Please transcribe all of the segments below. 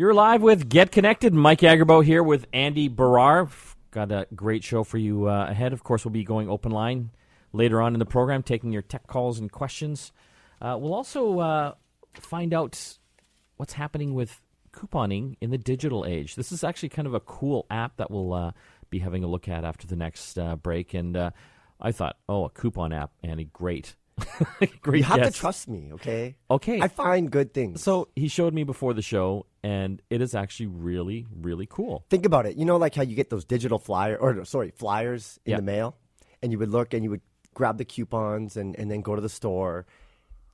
You're live with Get Connected. Mike Agerbak here with Andy Baryer. Got a great show for you uh, ahead. Of course, we'll be going open line later on in the program, taking your tech calls and questions. Uh, we'll also uh, find out what's happening with couponing in the digital age. This is actually kind of a cool app that we'll uh, be having a look at after the next uh, break. And uh, I thought, oh, a coupon app, Andy, great. great You have guess. to trust me, okay? Okay. I find good things. So he showed me before the show, and it is actually really, really cool. Think about it. You know, like how you get those digital flyer or sorry flyers in Yeah. the mail, and you would look and you would grab the coupons and, and then go to the store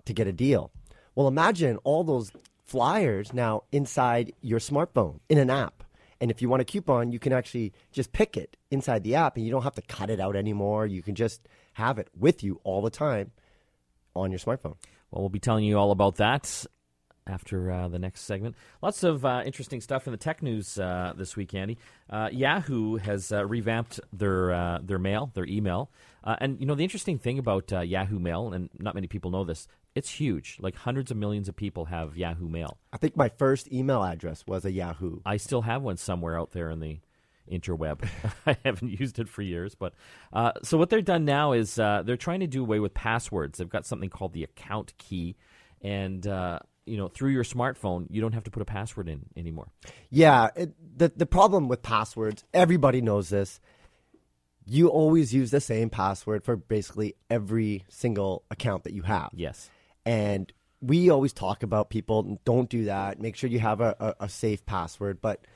to get a deal. Well, imagine all those flyers now inside your smartphone in an app. And if you want a coupon, you can actually just pick it inside the app, and you don't have to cut it out anymore. You can just have it with you all the time on your smartphone. Well, we'll be telling you all about that after uh, the next segment. Lots of uh, interesting stuff in the tech news uh, this week, Andy. Uh, Yahoo has uh, revamped their uh, their mail, their email, uh, and you know the interesting thing about uh, Yahoo Mail, and not many people know this, it's huge. Like hundreds of millions of people have Yahoo Mail. I think my first email address was a Yahoo. I still have one somewhere out there in the interweb. I haven't used it for years, but uh, so what they've done now is uh, they're trying to do away with passwords. They've got something called the account key, and uh, you know through your smartphone, you don't have to put a password in anymore. Yeah, it, the the problem with passwords, everybody knows this. You always use the same password for basically every single account that you have. Yes. And we always talk about people don't do that. Make sure you have a, a, a safe password. But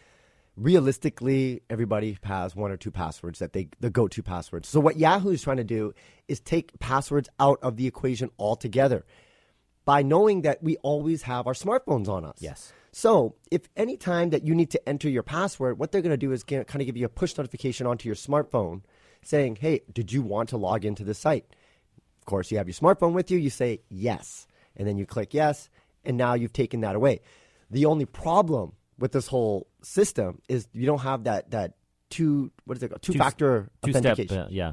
realistically, everybody has one or two passwords that they the go to passwords. So what Yahoo is trying to do is take passwords out of the equation altogether by knowing that we always have our smartphones on us. Yes. So, if any time that you need to enter your password, what they're going to do is kind of give you a push notification onto your smartphone saying, hey, did you want to log into this site? Of course, you have your smartphone with you, you say yes. And then you click yes, and now you've taken that away. The only problem with this whole system is you don't have that, that two, what is it called? Two factor Two step. authentication. Uh, yeah.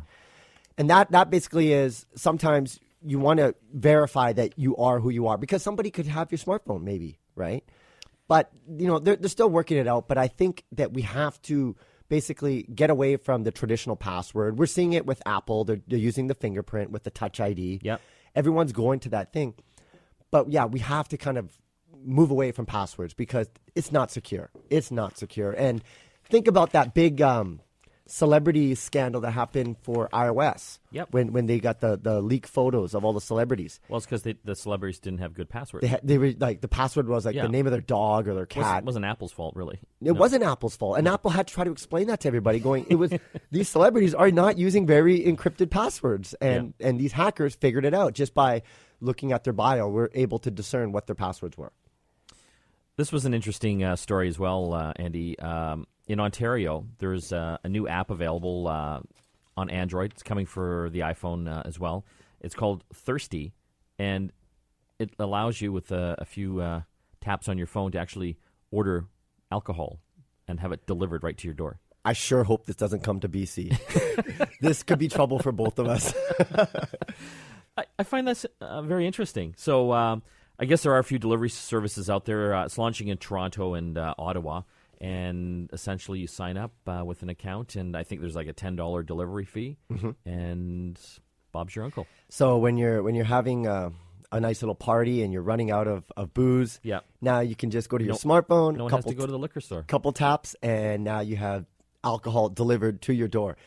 And that that basically is sometimes you want to verify that you are who you are because somebody could have your smartphone, maybe, right? But you know they're they're still working it out. But I think that we have to basically get away from the traditional password. We're seeing it with Apple. They're they're using the fingerprint with the Touch ID. Yep. Everyone's going to that thing. But yeah, we have to kind of move away from passwords because it's not secure. It's not secure. And think about that big um, celebrity scandal that happened for iOS. Yep. When when they got the, the leaked photos of all the celebrities. Well, it's because the celebrities didn't have good passwords. They had, they were like the password was like Yeah. the name of their dog or their It cat. wasn't, wasn't Apple's fault, really. It wasn't Apple's fault, and Apple had to try to explain that to everybody. Going, it was these celebrities are not using very encrypted passwords, and and these hackers figured it out just by looking at their bio. We're able to discern what their passwords were. This was an interesting uh, story as well, uh, Andy. Um, in Ontario, there's uh, a new app available uh, on Android. It's coming for the iPhone uh, as well. It's called Thirsty, and it allows you, with a, a few uh, taps on your phone, to actually order alcohol and have it delivered right to your door. I sure hope this doesn't come to BC. this could be trouble for both of us. I, I find that's uh, very interesting. So um, I guess there are a few delivery services out there. Uh, it's launching in Toronto and uh, Ottawa, and essentially you sign up uh, with an account, and I think there's like a ten dollar delivery fee, and Bob's your uncle. So when you're when you're having a, a nice little party and you're running out of, of booze, Yeah. now you can just go to your No- smartphone, No one has to go to the liquor store. couple taps, and now you have alcohol delivered to your door.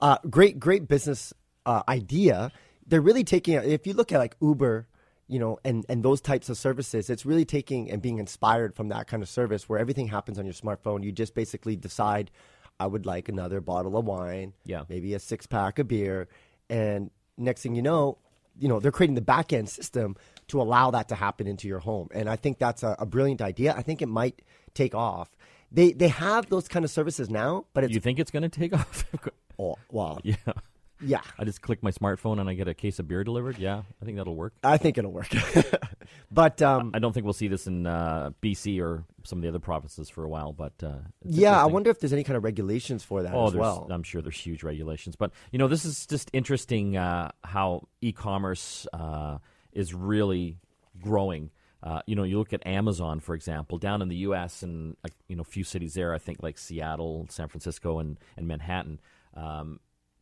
Uh, great, great business uh, idea. They're really taking. If you look at like Uber, you know, and and those types of services, it's really taking and being inspired from that kind of service where everything happens on your smartphone. You just basically decide, I would like another bottle of wine, Yeah. maybe a six pack of beer, and next thing you know, you know, they're creating the back end system to allow that to happen into your home. And I think that's a, a brilliant idea. I think it might take off. They they have those kind of services now, but it's You think it's going to take off? oh, wow. yeah. Yeah. I just click my smartphone and I get a case of beer delivered. Yeah, I think that'll work. I think it'll work. but um, I don't think we'll see this in uh, BC or some of the other provinces for a while. But uh, yeah, I wonder if there's any kind of regulations for that Oh, as well. I'm sure there's huge regulations, but you know, this is just interesting uh, how e-commerce uh, is really growing. Uh, you know, you look at Amazon, for example, down in the U.S. and like, you know, a few cities there. I think like Seattle, San Francisco, and and Manhattan. Um,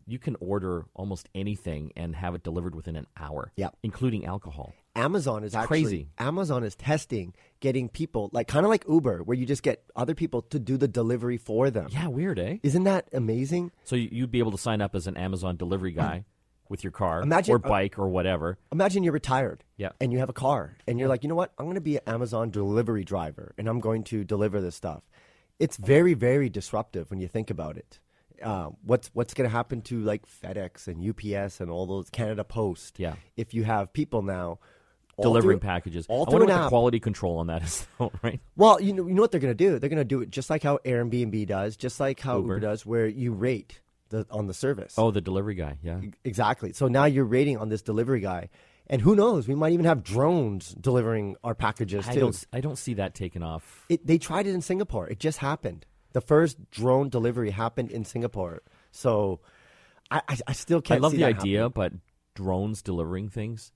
you can order almost anything and have it delivered within an hour. Yep. including alcohol. Amazon is actually crazy. Amazon is testing getting people like kind of like Uber, where you just get other people to do the delivery for them. Yeah, weird, eh? Isn't that amazing? So you- you'd be able to sign up as an Amazon delivery guy with your car Imagine- or bike or whatever. Imagine you're retired. Yeah. And you have a car and you're like, you know what? I'm going to be an Amazon delivery driver and I'm going to deliver this stuff. It's very, very disruptive when you think about it. Um, what's what's going to happen to like FedEx and UPS and all those Canada Post? Yeah. If you have people now all delivering through- packages. all I wonder what the quality control on that is, though, right? Well, you know, you know what they're going to do? They're going to do it just like how Airbnb does, just like how Uber. Uber, does, where you rate the, on the service. Oh, the delivery guy. Yeah. Exactly. So now you're rating on this delivery guy. And who knows? We might even have drones delivering our packages I too. don't. I don't see that taken off. It, they tried it in Singapore. It just happened. The first drone delivery happened in Singapore. So I, I, I still can't. I love the idea, but drones delivering things.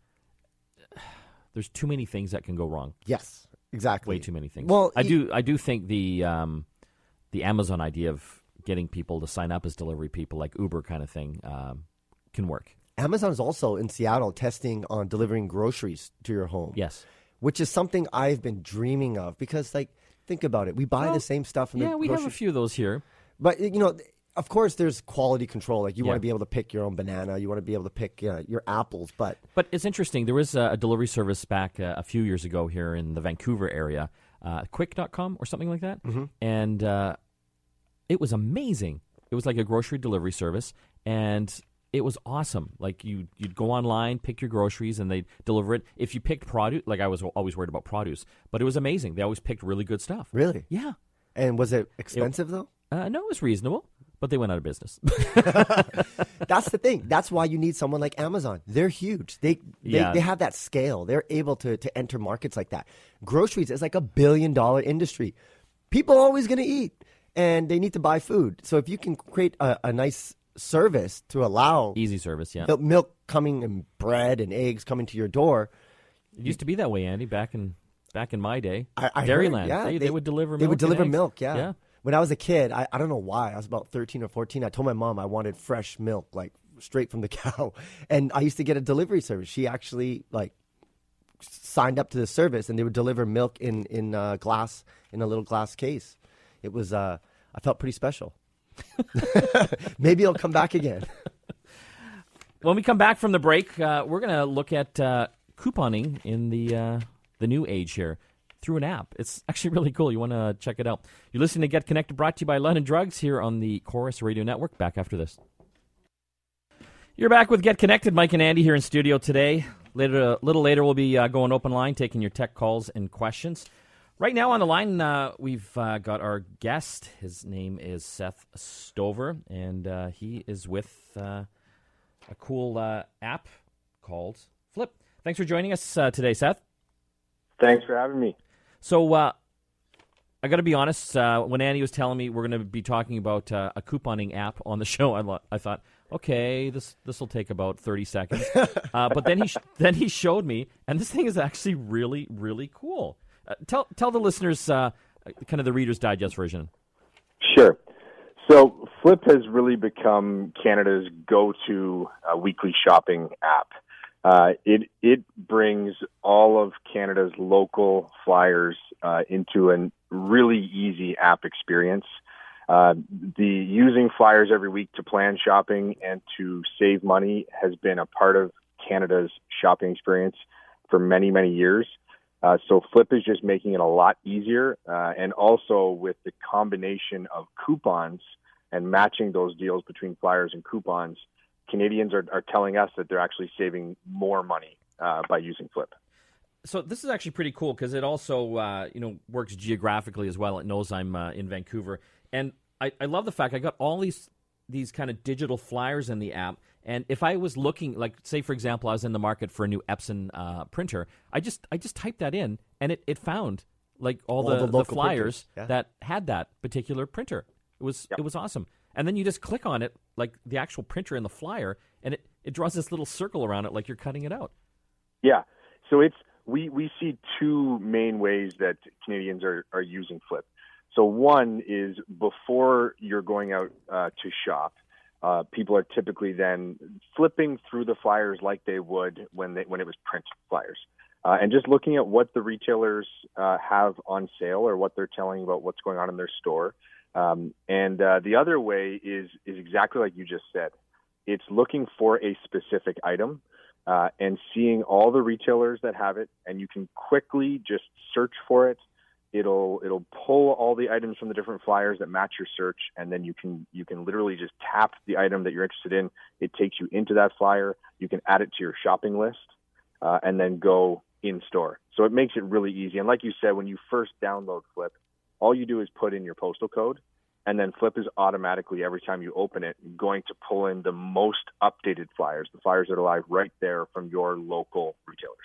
There's too many things that can go wrong. Yes, exactly. Way too many things. Well, I e- do. I do think the um, the Amazon idea of getting people to sign up as delivery people, like Uber kind of thing, um, can work. Amazon is also in Seattle testing on delivering groceries to your home. Yes. which is something I've been dreaming of because, like, think about it. We buy Well, the same stuff from Yeah, the we grocery have a few of those here. But you know, of course, there's quality control. Like you Yeah. want to be able to pick your own banana, you want to be able to pick uh, your apples. But But it's interesting. There was a, a delivery service back uh, a few years ago here in the Vancouver area, uh, quick.com or something like that. And uh, it was amazing. It was like a grocery delivery service. And it was awesome. Like you, you'd go online, pick your groceries, and they deliver it. If you picked produce, like I was always worried about produce, but it was amazing. They always picked really good stuff. really, Yeah. and was it expensive though? Uh, no, it was reasonable, but they went out of business. That's the thing. That's why you need someone like Amazon. They're huge. They they, Yeah. they have that scale. They're able to to enter markets like that. Groceries is like a billion dollar industry. People are always going to eat, and they need to buy food. So if you can create a, a nice service to allow Easy service, yeah. milk, milk coming and bread and eggs coming to your door, It used to be that way, Andy, back in back in my day. I, I Dairyland, heard, yeah, they, they, would deliver. They milk would deliver milk. Yeah. yeah. When I was a kid, I, I don't know why. I was about thirteen or fourteen. I told my mom I wanted fresh milk, like straight from the cow, and I used to get a delivery service. She actually like signed up to the service, and they would deliver milk in in uh, glass in a little glass case. It was uh, I felt pretty special. Maybe it'll come back again. When we come back from the break, uh, we're going to look at uh, couponing in the uh, the new age here through an app. It's actually really cool. You want to check it out. You're listening to Get Connected, brought to you by London Drugs here on the Corus Radio Network. Back after this. You're back with Get Connected. Mike and Andy here in studio today. Later, a little later, we'll be uh, going open line, taking your tech calls and questions. Right now on the line, uh, we've uh, got our guest. His name is Seth Stover, and uh, he is with uh, a cool uh, app called Flipp. Thanks for joining us uh, today, Seth. Thanks for having me. So, uh, I got to be honest. Uh, when Andy was telling me we're going to be talking about uh, a couponing app on the show, I, lo- I thought, okay, this this will take about thirty seconds. uh, but then he sh- then he showed me, and this thing is actually really really cool. Uh, tell tell the listeners uh, kind of the Reader's Digest version. Sure. So Flipp has really become Canada's go-to uh, weekly shopping app. Uh, it it brings all of Canada's local flyers uh, into a really easy app experience. Uh, the using flyers every week to plan shopping and to save money has been a part of Canada's shopping experience for many many years. Uh, so Flipp is just making it a lot easier, uh, and also with the combination of coupons and matching those deals between flyers and coupons, Canadians are, are telling us that they're actually saving more money uh, by using Flipp. So this is actually pretty cool because it also uh, you know works geographically as well. It knows I'm uh, in Vancouver, and I, I love the fact I got all these these kind of digital flyers in the app. And if I was looking, like say for example, I was in the market for a new Epson uh, printer, I just I just typed that in, and it, it found like all, All the, the the, flyers yeah. that had that particular printer. It was Yep. it was awesome. And then you just click on it, like the actual printer in the flyer, and it, it draws this little circle around it, like you're cutting it out. Yeah. So it's we we see two main ways that Canadians are are using Flipp. So one is before you're going out uh, to shop, uh, people are typically then flipping through the flyers like they would when they when it was print flyers, uh, and just looking at what the retailers uh, have on sale or what they're telling about what's going on in their store. Um, and uh, the other way is is exactly like you just said. It's looking for a specific item uh, and seeing all the retailers that have it, and you can quickly just search for it. It'll it'll pull all the items from the different flyers that match your search, and then you can you can literally just tap the item that you're interested in. It takes you into that flyer. You can add it to your shopping list, uh, and then go in store. So it makes it really easy. And like you said, when you first download Flipp, all you do is put in your postal code, and then Flipp is automatically every time you open it going to pull in the most updated flyers, the flyers that are live right there from your local retailers.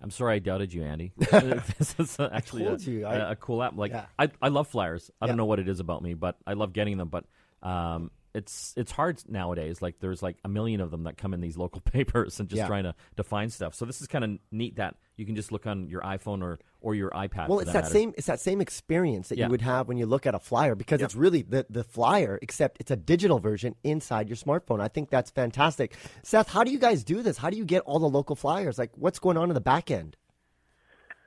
I'm sorry I doubted you, Andy. this is actually a, you, I- a, cool app. Like Yeah. I, I love flyers. I Yeah. don't know what it is about me, but I love getting them. But um, it's it's hard nowadays. Like there's like a million of them that come in these local papers and just Yeah. trying to, to find stuff. So this is kind of neat that you can just look on your iPhone or, or your iPad. Well, it's that that same it's that same experience that Yeah. you would have when you look at a flyer because it's really the the flyer except it's a digital version inside your smartphone. I think that's fantastic. Seth, how do you guys do this? How do you get all the local flyers? Like what's going on in the back end?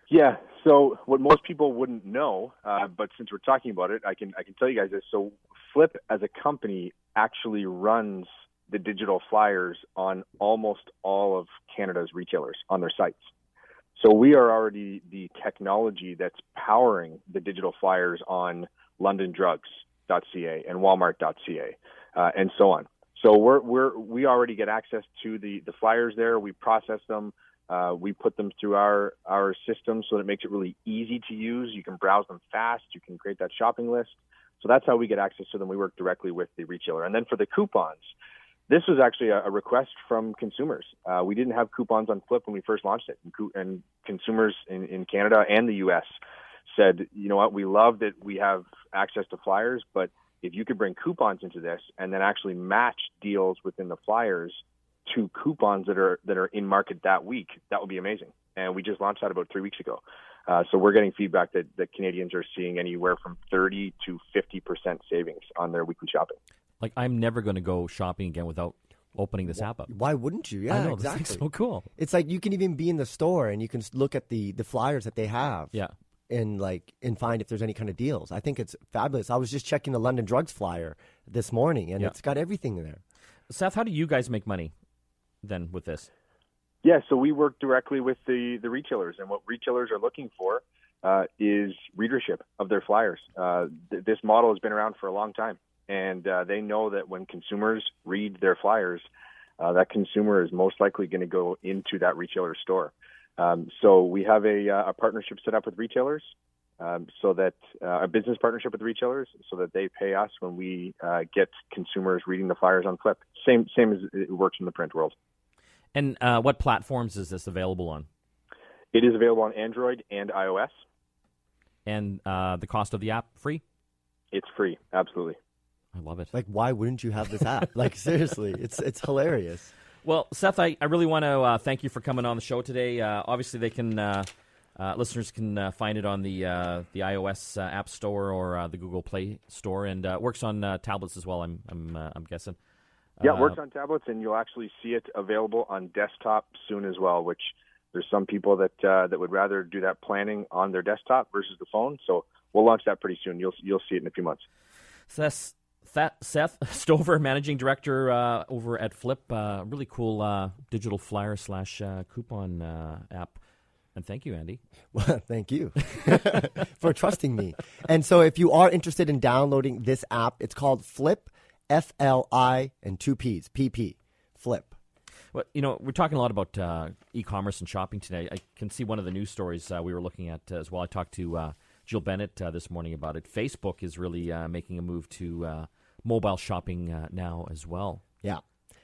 Yeah. So what most people wouldn't know, uh, but since we're talking about it, I can I can tell you guys this. So Flipp as a company actually runs the digital flyers on almost all of Canada's retailers on their sites. So we are already the technology that's powering the digital flyers on LondonDrugs.ca and Walmart.ca uh, and so on. So we're we're we already get access to the the flyers there. We process them. Uh, we put them through our our system so that it makes it really easy to use. You can browse them fast. You can create that shopping list. So that's how we get access to them. We work directly with the retailer. And then for the coupons, this was actually a, request from consumers. Uh, we didn't have coupons on Flipp when we first launched it, and, co- and consumers in, in Canada and the U.S. said, you know what, we love that we have access to flyers, but if you could bring coupons into this and then actually match deals within the flyers to coupons that are that are in market that week, that would be amazing. And we just launched that about three weeks ago. Uh, so we're getting feedback that, that Canadians are seeing anywhere from 30 to 50 percent savings on their weekly shopping. Like I'm never going to go shopping again without opening this app up. Why wouldn't you? Yeah, I know exactly. this so cool. It's like you can even be in the store and you can look at the the flyers that they have. Yeah. And like and find if there's any kind of deals. I think it's fabulous. I was just checking the London Drugs flyer this morning and Yeah. it's got everything in there. Seth, how do you guys make money then with this? Yeah, so we work directly with the, the retailers, and what retailers are looking for uh, is readership of their flyers. Uh, th- this model has been around for a long time, and uh, they know that when consumers read their flyers, uh, that consumer is most likely going to go into that retailer store. Um, so we have a, uh, a partnership set up with retailers, um, so that uh, a business partnership with retailers, so that they pay us when we uh, get consumers reading the flyers on Flipp. Same same as it works in the print world. And uh, what platforms is this available on? It is available on Android and iOS. And uh, the cost of the app free? It's free, absolutely. I love it. Like why wouldn't you have this app? like seriously, it's it's hilarious. Well, Seth, I, I really want to uh, thank you for coming on the show today. Uh, obviously, they can uh, uh, listeners can uh, find it on the uh, the iOS uh, App Store or uh, the Google Play Store, and uh, it works on uh, tablets as well. I'm I'm uh, I'm guessing. Yeah, Uh, it works on tablets, and you'll actually see it available on desktop soon as well. Which there's some people that uh, that would rather do that planning on their desktop versus the phone. So we'll launch that pretty soon. You'll you'll see it in a few months. Seth, Seth, Seth Stover, managing director uh, over at Flipp. Uh, really cool uh, digital flyer slash uh, coupon uh, app. And thank you, Andy. Well, thank you for trusting me. And so, if you are interested in downloading this app, it's called Flipp, F L I, and two P's, P P, Flipp. Well, you know, we're talking a lot about uh, e-commerce and shopping today. I can see one of the news stories uh, we were looking at as well. I talked to uh, Jill Bennett uh, this morning about it. Facebook is really uh, making a move to uh, mobile shopping uh, now as well. Yeah.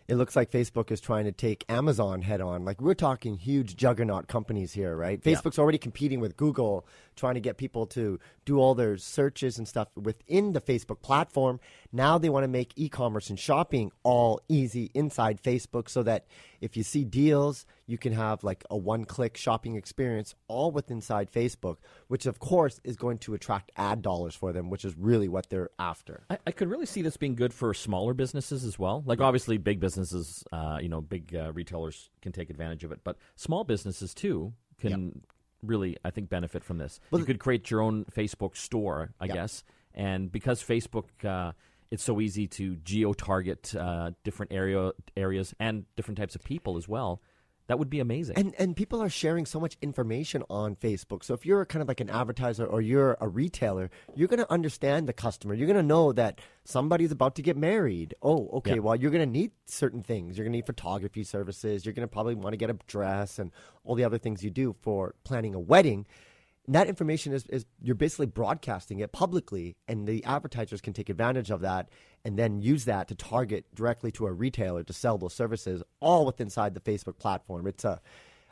It looks like Facebook is trying to take Amazon head on. Like we're talking huge juggernaut companies here, right? Yeah. Facebook's already competing with Google, trying to get people to do all their searches and stuff within the Facebook platform. Now they want to make e-commerce and shopping all easy inside Facebook so that if you see deals, You can have like a one-click shopping experience all with inside Facebook, which of course is going to attract ad dollars for them, which is really what they're after. I, I could really see this being good for smaller businesses as well. Like obviously, big businesses, uh, you know, big uh, retailers can take advantage of it, but small businesses too can really, I think, benefit from this. Well, you could create your own Facebook store, I Yeah. guess, and because Facebook. Uh, it's so easy to geo target uh, different area areas and different types of people as well. That would be amazing. And and people are sharing so much information on Facebook. So if you're kind of like an advertiser or you're a retailer, you're going to understand the customer. You're going to know that somebody's about to get married. Oh, okay. Yeah. Well, you're going to need certain things. You're going to need photography services. You're going to probably want to get a dress and all the other things you do for planning a wedding. And that information is, is you're basically broadcasting it publicly, and the advertisers can take advantage of that and then use that to target directly to a retailer to sell those services, all within inside the Facebook platform. It's a,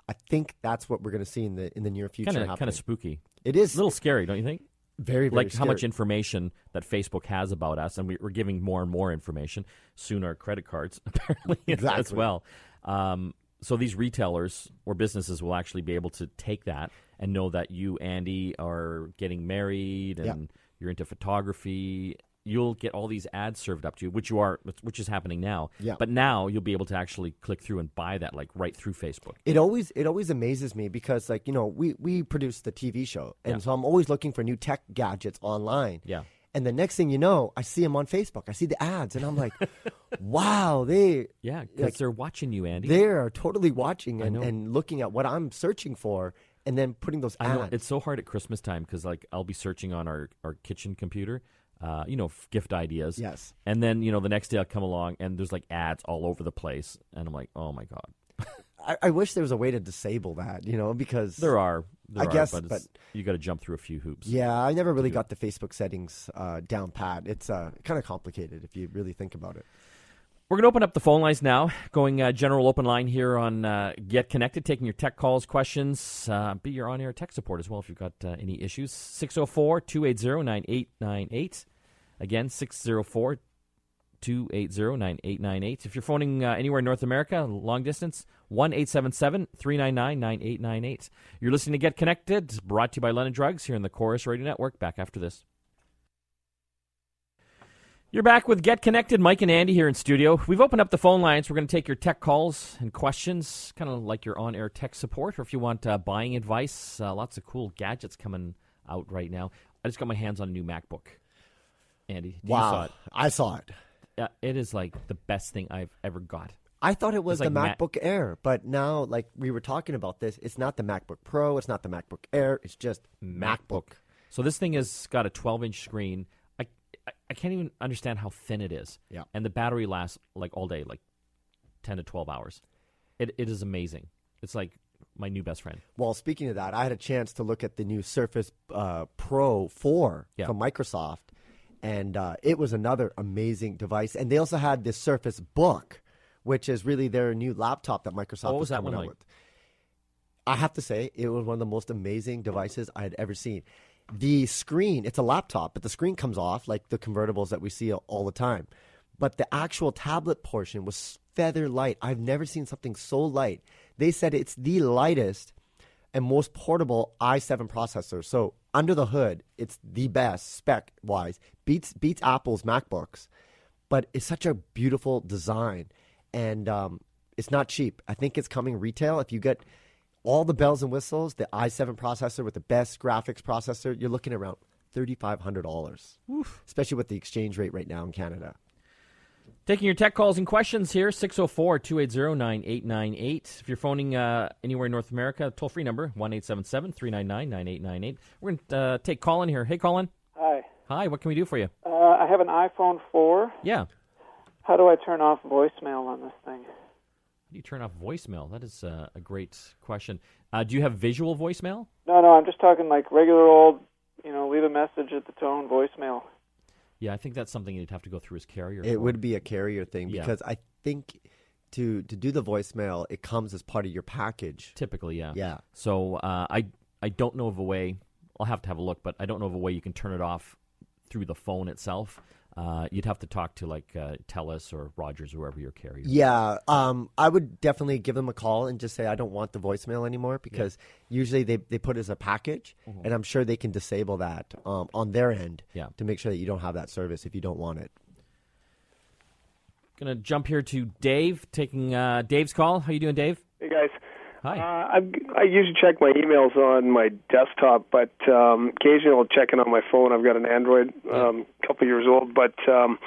I think that's what we're going to see in the in the near future. kind of kind of spooky. It is A little scary, don't you think? very, very like how much information that Facebook has about us, and we, we're giving more and more information. Soon, our credit cards apparently as well. Um, so these retailers or businesses will actually be able to take that and know that you, Andy, are getting married and you're into photography. You'll get all these ads served up to you, which you are, which is happening now. Yeah. But now you'll be able to actually click through and buy that, like right through Facebook. It always it always amazes me because like you know we we produce the TV show and Yeah. so I'm always looking for new tech gadgets online. Yeah. And the next thing you know, I see them on Facebook. I see the ads, and I'm like, "Wow, they Yeah, because Like- they're watching you, Andy. they are totally watching and, and looking at what I'm searching for, and then putting those I know it's so hard at Christmas time because like I'll be searching on our, our kitchen computer, uh, you know, gift ideas. Yes. And then you know the next day I'll come along and there's like ads all over the place, and I'm like, oh my god, I, I wish there was a way to disable that, you know, because there are. There I are, guess, but, it's- you got to jump through a few hoops. yeah, I never really got the Facebook settings uh, down pat. It's uh, kind of complicated if you really think about it. We're going to open up the phone lines now, going uh, general open line here on uh, Get Connected, taking your tech calls, questions, uh, be your on air tech support as well if you've got uh, any issues. 604 280 9898. Again, 604 280 9898. If you're phoning uh, anywhere in North America, long distance, 1 877 399 9898. You're listening to Get Connected, brought to you by London Drugs here in the Corus Radio Network. Back after this. You're back with Get Connected. Mike and Andy here in studio. We've opened up the phone lines. We're going to take your tech calls and questions, kind of like your on air tech support, or if you want uh, buying advice. Uh, lots of cool gadgets coming out right now. I just got my hands on a new MacBook. Andy, you wow, saw it. I saw it. Yeah, it is like the best thing I've ever got. I thought it was It's the like Ma- MacBook Air, but now, like we were talking about this, it's not the MacBook Pro, it's not the MacBook Air, it's just MacBook. So this thing has got a 12 inch screen. I, can't even understand how thin it is. Yeah. And the battery lasts like all day, like 10 to 12 hours. It it is amazing. It's like my new best friend. Well, speaking of that, I had a chance to look at the new Surface uh, Pro 4 Yeah. from Microsoft, and uh, it was another amazing device. And they also had the Surface Book, which is really their new laptop that Microsoft What was that coming one out like? with. I have to say, it was one of the most amazing devices I had ever seen. The screen, it's a laptop, but the screen comes off like the convertibles that we see all the time. But the actual tablet portion was feather light. I've never seen something so light. They said it's the lightest and most portable i7 processor. So under the hood, it's the best spec wise. Beats beats Apple's MacBooks, but it's such a beautiful design, and um, it's not cheap. I think it's coming retail. If you get all the bells and whistles, the i7 processor with the best graphics processor, you're looking around thirty five hundred dollars, especially with the exchange rate right now in Canada. Taking your tech calls and questions here, 604 280 9898. If you're phoning uh, anywhere in North America, toll free number, 1 877 399 9898. We're going to uh, take Colin here. Hey, Colin. Hi. Hi, what can we do for you? Uh, I have an iPhone 4. Yeah. How do I turn off voicemail on this thing? How do you turn off voicemail? That is uh, a great question. Uh, do you have visual voicemail? No, no, I'm just talking like regular old, you know, leave a message at the tone voicemail. Yeah, I think that's something you'd have to go through as carrier. It for. would be a carrier thing Yeah. because I think to to do the voicemail, it comes as part of your package. typically, yeah. Yeah. So uh, I I don't know of a way. I'll have to have a look, but I don't know of a way you can turn it off through the phone itself. Uh, you'd have to talk to like uh, Telus or Rogers or whoever your carrier. is. Yeah, um, I would definitely give them a call and just say I don't want the voicemail anymore because usually they, they put it as a package, and I'm sure they can disable that um, on their end Yeah. to make sure that you don't have that service if you don't want it. Gonna jump here to Dave, taking uh, Dave's call. How you doing, Dave? Hey guys, Hi. uh, I I usually check my emails on my desktop, but um, occasionally I'll check it on my phone. I've got an Android, um, couple years old, but um,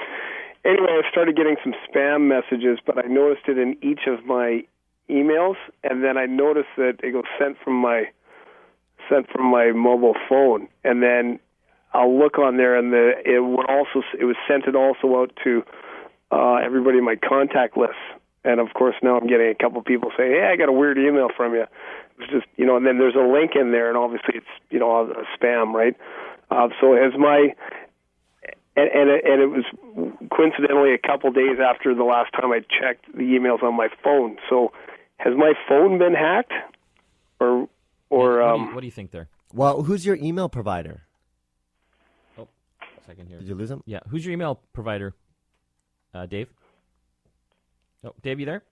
anyway, I started getting some spam messages, but I noticed it in each of my emails, and then I noticed that it goes sent from my sent from my mobile phone, and then I'll look on there, and the it would also it was sent it also out to uh, everybody in my contact list. And of course, now I'm getting a couple people saying, "Hey, I got a weird email from you." It's just you know, and then there's a link in there, and obviously it's you know a spam, right? Uh, so as my and and it, and it was coincidentally a couple days after the last time I checked the emails on my phone. So has my phone been hacked, or or what, do um, you, what do you think there? Well, who's your email provider? Oh, second here. Did you lose them? Yeah, who's your email provider? Uh, Dave. Oh, Dave, you there?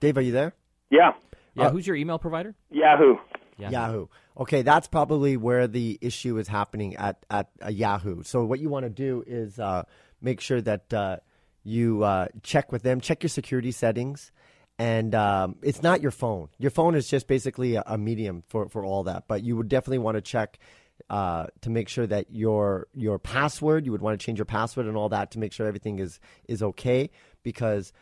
Dave, are you there? yeah, Yeah, Uh, who's your email provider? Yahoo. Yeah. Yahoo. Okay, that's probably where the issue is happening at at uh, Yahoo. So what you want to do is uh, make sure that uh, you uh, check with them, check your security settings, and um, it's not your phone. Your phone is just basically a, a medium for for all that. But you would definitely want to check. Uh, to make sure that your your password, you would want to change your password and all that to make sure everything is is okay. Because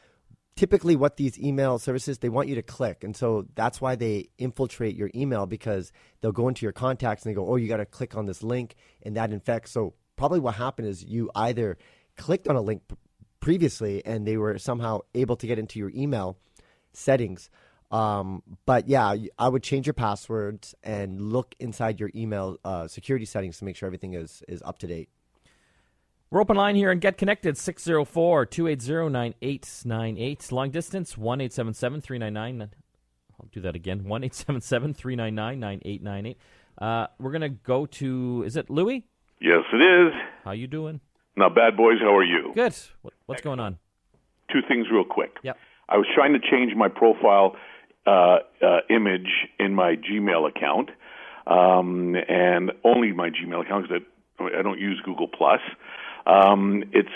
typically what these email services they want you to click. And so that's why they infiltrate your email because they'll go into your contacts and they go oh you got to click on this link and that infects. So probably what happened is you either clicked on a link previously and they were somehow able to get into your email settings. Um, but yeah i would change your passwords and look inside your email uh, security settings to make sure everything is, is up to date We're open line here and get connected 604 280 9898. Long distance 1 877 399. I'll do that again 1 877 399 9898. Uh, We're going to go to, is it Louis? Yes, it is. How you doing? Now, bad boys, how are you? Good. What's going on? Two things real quick. Yep. I was trying to change my profile uh, uh, image in my Gmail account, um, and only my Gmail account because I, I don't use Google Plus. Um, it's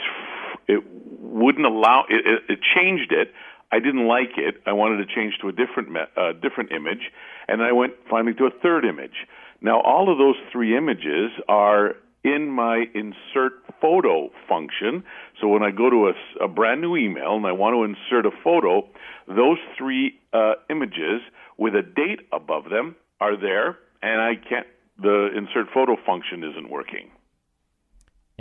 it wouldn't allow it, it, it changed it. I didn't like it. I wanted to change to a different uh, different image, and I went finally to a third image. Now, all of those three images are in my insert photo function. So when I go to a brand new email and I want to insert a photo, those three uh, images with a date above them are there, and I can't. The insert photo function isn't working.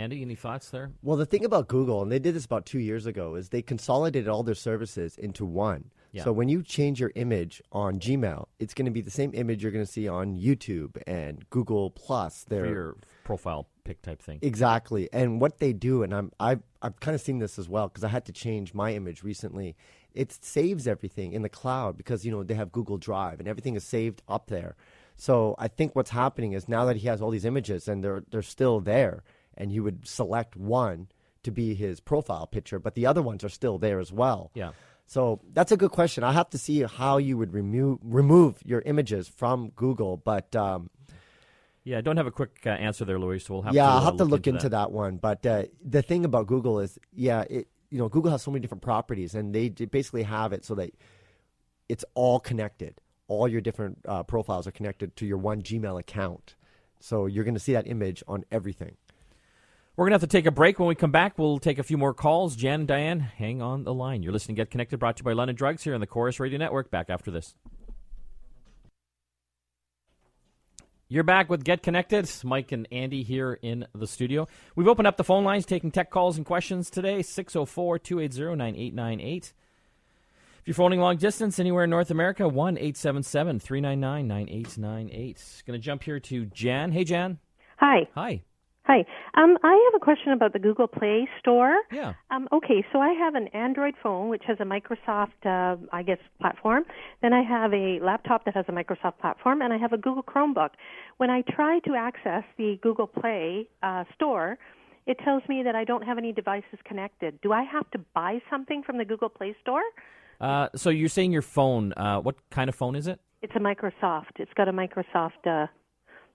Andy, any thoughts there? Well, the thing about Google, and they did this about two years ago, is they consolidated all their services into one. Yeah. So when you change your image on Gmail, it's going to be the same image you're going to see on YouTube and Google Plus. For your profile pic type thing. exactly, and what they do, and I'm I've I've kind of seen this as well because I had to change my image recently. It saves everything in the cloud because you know they have Google Drive and everything is saved up there. So I think what's happening is now that he has all these images and they're they're still there, and you would select one to be his profile picture, but the other ones are still there as well. Yeah. So that's a good question. I have to see how you would remove remove your images from Google, but um, Yeah, I don't have a quick uh, answer there, Louis, so we'll have yeah, to, uh, I'll have to look into into that. one. But uh, the thing about Google is, yeah, it you know Google has so many different properties, and they basically have it so that it's all connected. All your different uh, profiles are connected to your one Gmail account, so you're going to see that image on everything. We're going to have to take a break. When we come back, we'll take a few more calls. Jan Diane, hang on the line. You're listening to Get Connected, brought to you by London Drugs here on the Corus Radio Network. Back after this. You're back with Get Connected. Mike and Andy here in the studio. We've opened up the phone lines taking tech calls and questions today 604 280 9898. If you're phoning long distance anywhere in North America, 1 877 399 9898. Going to jump here to Jan. Hey, Jan. Hi. Hi. Hi. Um, I have a question about the Google Play Store. Yeah. Um, okay, so I have an Android phone which has a Microsoft, uh, I guess, platform. Then I have a laptop that has a Microsoft platform, and I have a Google Chromebook. When I try to access the Google Play uh, Store, it tells me that I don't have any devices connected. Do I have to buy something from the Google Play Store? Uh, so you're saying your phone? Uh, what kind of phone is it? It's a Microsoft. It's got a Microsoft, uh,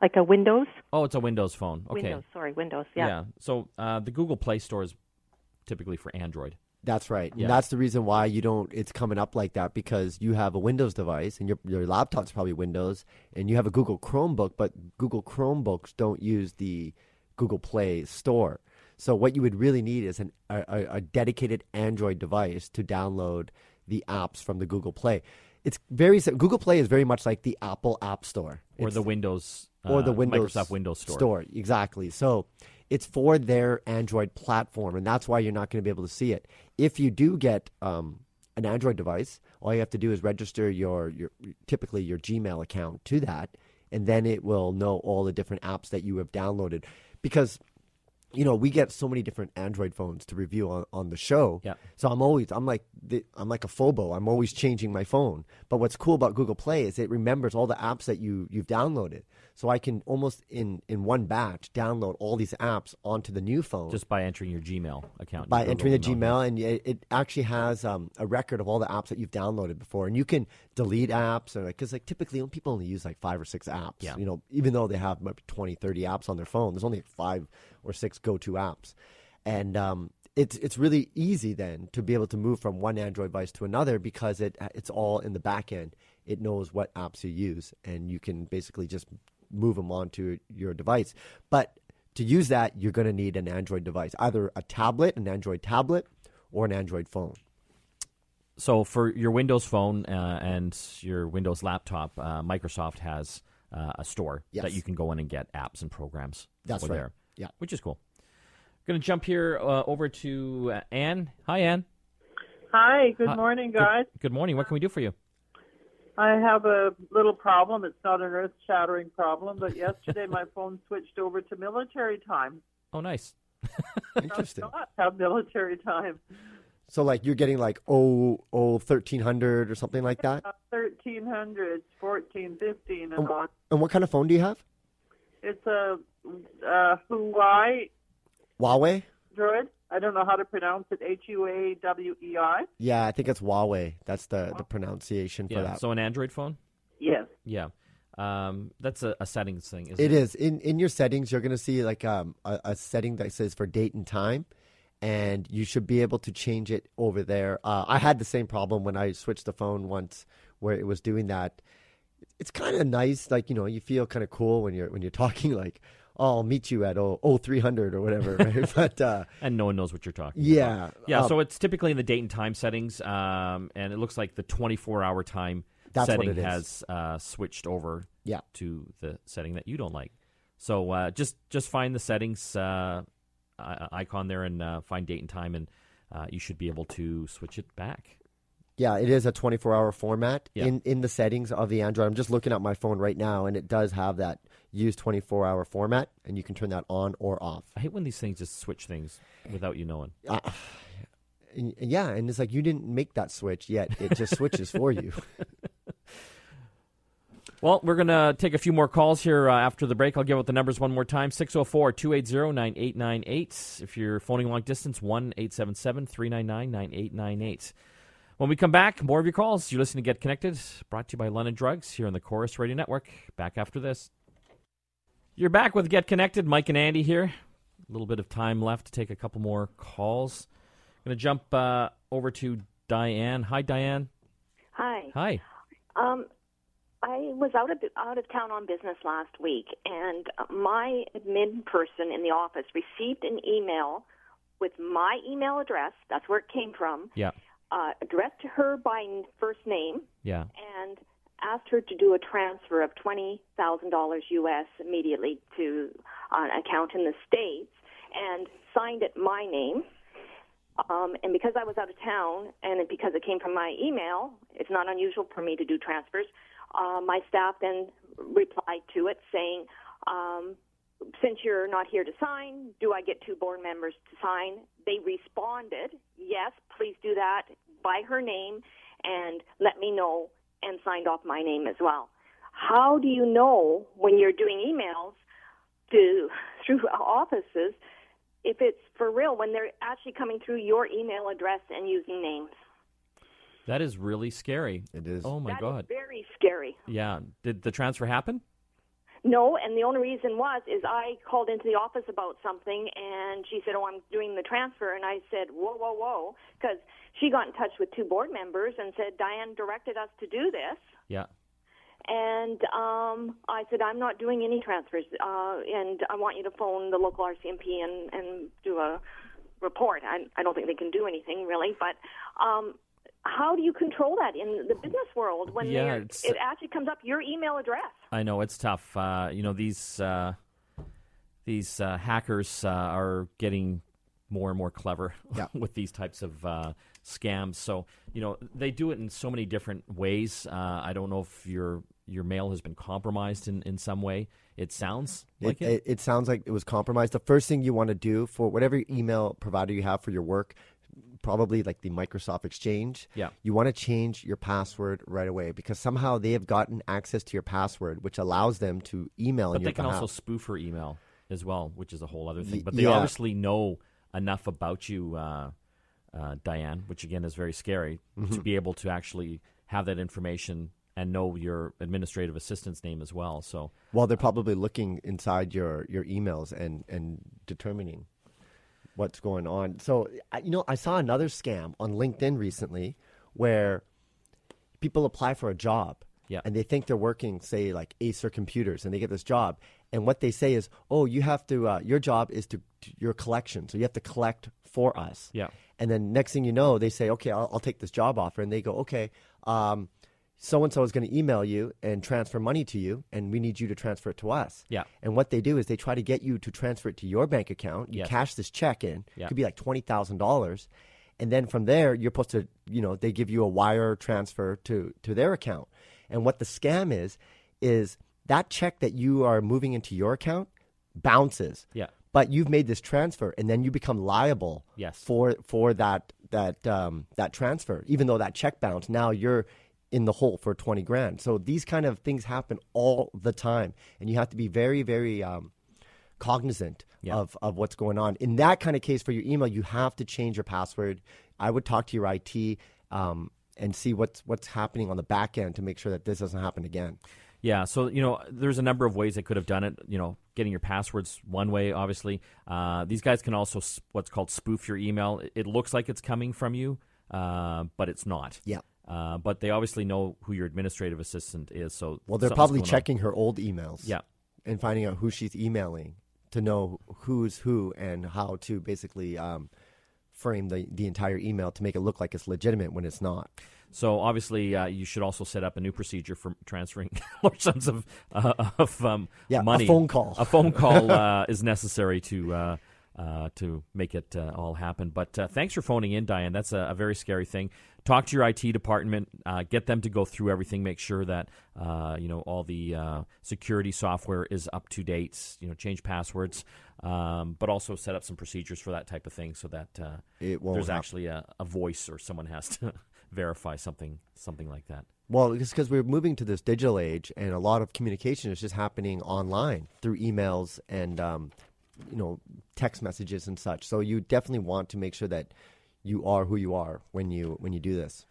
like a Windows. Oh, it's a Windows phone. Okay. Windows, sorry, Windows. Yeah. Yeah. So uh, the Google Play Store is typically for Android. That's right. Yeah. And that's the reason why you don't it's coming up like that because you have a Windows device and your your laptop's probably Windows and you have a Google Chromebook, but Google Chromebooks don't use the Google Play store. So what you would really need is an, a, a- a dedicated Android device to download the apps from the Google Play. It's very Google Play is very much like the Apple App Store Or It's- the Windows or the uh, Windows Microsoft Windows Store. exactly. So it's for their Android platform, and that's why you're not going to be able to see it. If you do get um, an Android device, all you have to do is register your your typically your Gmail account to that, and then it will know all the different apps that you have downloaded. Because you know we get so many different Android phones to review on, on the show. Yeah. So I'm always I'm like the, I'm like a phobo. I'm always changing my phone. But what's cool about Google Play is it remembers all the apps that you you've downloaded. So I can almost in in one batch download all these apps onto the new phone Just by entering your Gmail account. by entering the know. Gmail, and it, it actually has um, a record of all the apps that you've downloaded before, and you can delete apps, or because like typically people only use like five or six apps. Yeah. You know, even though they have maybe 20, 30 apps on their phone, there's only five or six go-to apps, and um, it's it's really easy then to be able to move from one Android device to another because it it's all in the back end. It knows what apps you use, and you can basically just move them onto your device. But to use that, you're going to need an Android device, either a tablet, an Android tablet, or an Android phone. So for your Windows phone uh, and your Windows laptop, uh, Microsoft has uh, a store Yes. that you can go in and get apps and programs. That's right. There, Yeah. which is cool. Going to jump here uh, over to uh, Anne. Hi, Anne. Hi, good Hi. morning, Good- guys. Good morning. What can we do for you? I have a little problem. It's not an earth shattering problem, but yesterday my phone switched over to military time. Oh, nice. Interesting. Does not have military time. So like you're getting like oh, oh oh oh thirteen hundred or something like that. Uh, 1300s, 14, 15, and on. And what kind of phone do you have? It's a uh, Huawei Huawei. Droid. I don't know how to pronounce it. H U A W E I. Yeah, I think it's Huawei. That's the the pronunciation for Yeah. that. So an Android phone. Yes. Yeah. Um, that's a, a settings thing, isn't It it? is in in your settings. You're gonna see like um a, a setting that says for date and time, and you should be able to change it over there. Uh, I had the same problem when I switched the phone once, where it was doing that. It's kind of nice, like you know, you feel kind of cool when you're when you're talking like, I'll meet you at oh oh three hundred or whatever. Right? but uh, And no one knows what you're talking about. yeah, Yeah, um, so it's typically in the date and time settings, um, and it looks like the 24 hour time setting has uh, switched over Yeah. to the setting that you don't like. So uh, just just find the settings uh, icon there and uh, find date and time, and uh, you should be able to switch it back. Yeah, it is a 24 hour format Yeah. in, in the settings of the Android. I'm just looking at my phone right now, and it does have that use 24 hour format, and you can turn that on or off. I hate when these things just switch things without you knowing. Uh, and, yeah, and it's like you didn't make that switch yet; it just switches for you. Well, we're going to take a few more calls here uh, after the break. I'll give out the numbers one more time 604 280 9898. If you're phoning long distance, 1 877 399 9898. When we come back, more of your calls. You listen to Get Connected, brought to you by London Drugs here on the Corus Radio Network. Back after this. You're back with Get Connected. Mike and Andy here. A little bit of time left to take a couple more calls. I'm Going to jump uh, over to Diane. Hi, Diane. Hi. Hi. Um, I was out of out of town on business last week, and my admin person in the office received an email with my email address. That's where it came from. Yeah. Uh, addressed to her by first name, Yeah. and asked her to do a transfer of twenty thousand dollars U.S. immediately to uh, an account in the states, and signed it my name. Um, and because I was out of town, and because it came from my email, it's not unusual for me to do transfers. Uh, my staff then replied to it saying, um, "Since you're not here to sign, do I get two board members to sign?" They responded, "Yes, please do that by her name, and let me know." And signed off my name as well. How do you know when you're doing emails to through offices if it's for real when they're actually coming through your email address and using names. That is really scary. It is. Oh my That is god. very scary. Yeah. Did the transfer happen? No, and the only reason was is I called into the office about something, and she said, "Oh, I'm doing the transfer," and I said, "Whoa, whoa, whoa," because she got in touch with two board members and said Diane directed us to do this, Yeah. and um, I said I'm not doing any transfers, uh, and I want you to phone the local RCMP and and do a report. I, I don't think they can do anything really, but. Um, how do you control that in the business world when Yeah, it actually comes up your email address? I know it's tough. Uh, you know these uh, these uh, hackers uh, are getting more and more clever Yeah. with these types of uh, scams. So you know they do it in so many different ways. Uh, I don't know if your your mail has been compromised in, in some way. It sounds like it, it. it, it sounds like it was compromised. The first thing you want to do for whatever email provider you have for your work, probably like the Microsoft Exchange, Yeah. you want to change your password right away because somehow they have gotten access to your password, which allows them to email But your they can behalf. also spoof her email as well, which is a whole other thing. But they yeah. obviously know enough about you, uh, uh, Diane, which again is very scary Mm-hmm. to be able to actually have that information and know your administrative assistant's name as well. So well, they're probably looking inside your, your emails and, and determining what's going on. So, you know, I saw another scam on LinkedIn recently where people apply for a job Yeah. and they think they're working, say, like Acer Computers, and they get this job. And what they say is, oh, you have to, uh, your job is to, to your collection. So you have to collect for us. Yeah. And then next thing you know, they say, okay, I'll, I'll take this job offer. And they go, okay, um, so and so is going to email you and transfer money to you, and we need you to transfer it to us. Yeah. And what they do is they try to get you to transfer it to your bank account. You Yes. cash this check in. Yeah. It could be like twenty thousand dollars, and then from there you're supposed to, you know, they give you a wire transfer to to their account. And what the scam is, is that check that you are moving into your account bounces. Yeah. But you've made this transfer, and then you become liable Yes. for for that that um, that transfer, even though that check bounced. Now you're in the hole for twenty grand. So these kind of things happen all the time, and you have to be very very um, cognizant Yeah. of of what's going on. In that kind of case, for your email, you have to change your password. I would talk to your IT. Um, and see what's what's happening on the back end to make sure that this doesn't happen again. Yeah, so you know, there's a number of ways they could have done it. You know, getting your passwords one way, obviously. Uh, these guys can also what's called spoof your email. It- It looks like it's coming from you, uh, but it's not. Yeah. Uh, but they obviously know who your administrative assistant is. So Well, they're probably going on. checking her old emails. Yeah. And finding out who she's emailing to know who's who and how to basically um, frame the, the entire email to make it look like it's legitimate when it's not. So obviously, uh, you should also set up a new procedure for transferring large sums of uh, of um, Yeah, a money. phone call. A phone call uh, is necessary to uh, to make it uh, all happen. But uh, thanks for phoning in, Diane. That's a, a very scary thing. Talk to your IT department. Uh, get them to go through everything. Make sure that uh, you know all the uh, security software is up to date. You know, change passwords, um, but also set up some procedures for that type of thing, so that uh, It won't there's happen. actually a, a voice or someone has to verify something something like that. Well, it's because we're moving to this digital age, and a lot of communication is just happening online through emails and um, you know text messages and such. So you definitely want to make sure that you are who you are when you when you do this.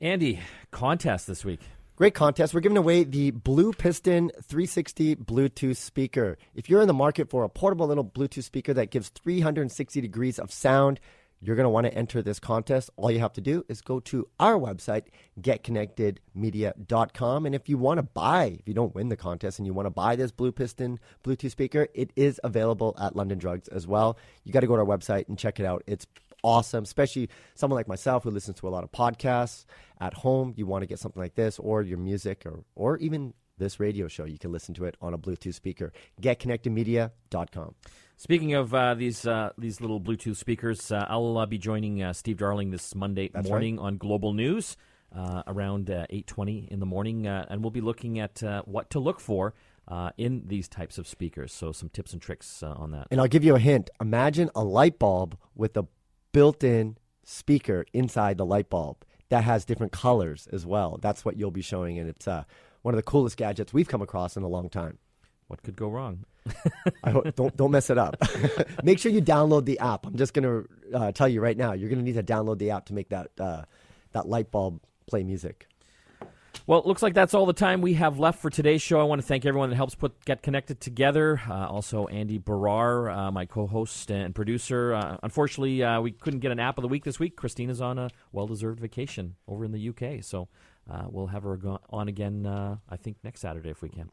Andy, contest this week. Great contest. We're giving away the Blue Piston 360 Bluetooth speaker. If you're in the market for a portable little Bluetooth speaker that gives 360 degrees of sound, you're going to want to enter this contest. All you have to do is go to our website, getconnectedmedia.com. And if you want to buy, if you don't win the contest and you want to buy this Blue Piston Bluetooth speaker, it is available at London Drugs as well. You got to go to our website and check it out. It's awesome, especially someone like myself who listens to a lot of podcasts at home. You want to get something like this, or your music, or or even this radio show. You can listen to it on a Bluetooth speaker. GetConnectedMedia.com. Speaking of uh, these uh, these little Bluetooth speakers, uh, I'll uh, be joining uh, Steve Darling this Monday That's morning on Global News uh, around eight twenty in the morning, uh, and we'll be looking at uh, what to look for uh, in these types of speakers. So some tips and tricks uh, on that. And I'll give you a hint. Imagine a light bulb with a built-in speaker inside the light bulb that has different colors as well. That's what you'll be showing, and it's uh, one of the coolest gadgets we've come across in a long time. What could go wrong? I hope, don't don't mess it up. make sure you download the app. I'm just gonna uh, tell you right now. You're gonna need to download the app to make that uh, that light bulb play music. Well, it looks like that's all the time we have left for today's show. I want to thank everyone that helps put Get Connected together. Uh, also, Andy Baryer, uh, my co-host and producer. Uh, unfortunately, uh, we couldn't get an app of the week this week. Christina's on a well-deserved vacation over in the UK, so uh, we'll have her on again. Uh, I think next Saturday if we can.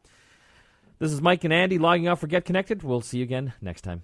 This is Mike and Andy logging off for Get Connected. We'll see you again next time.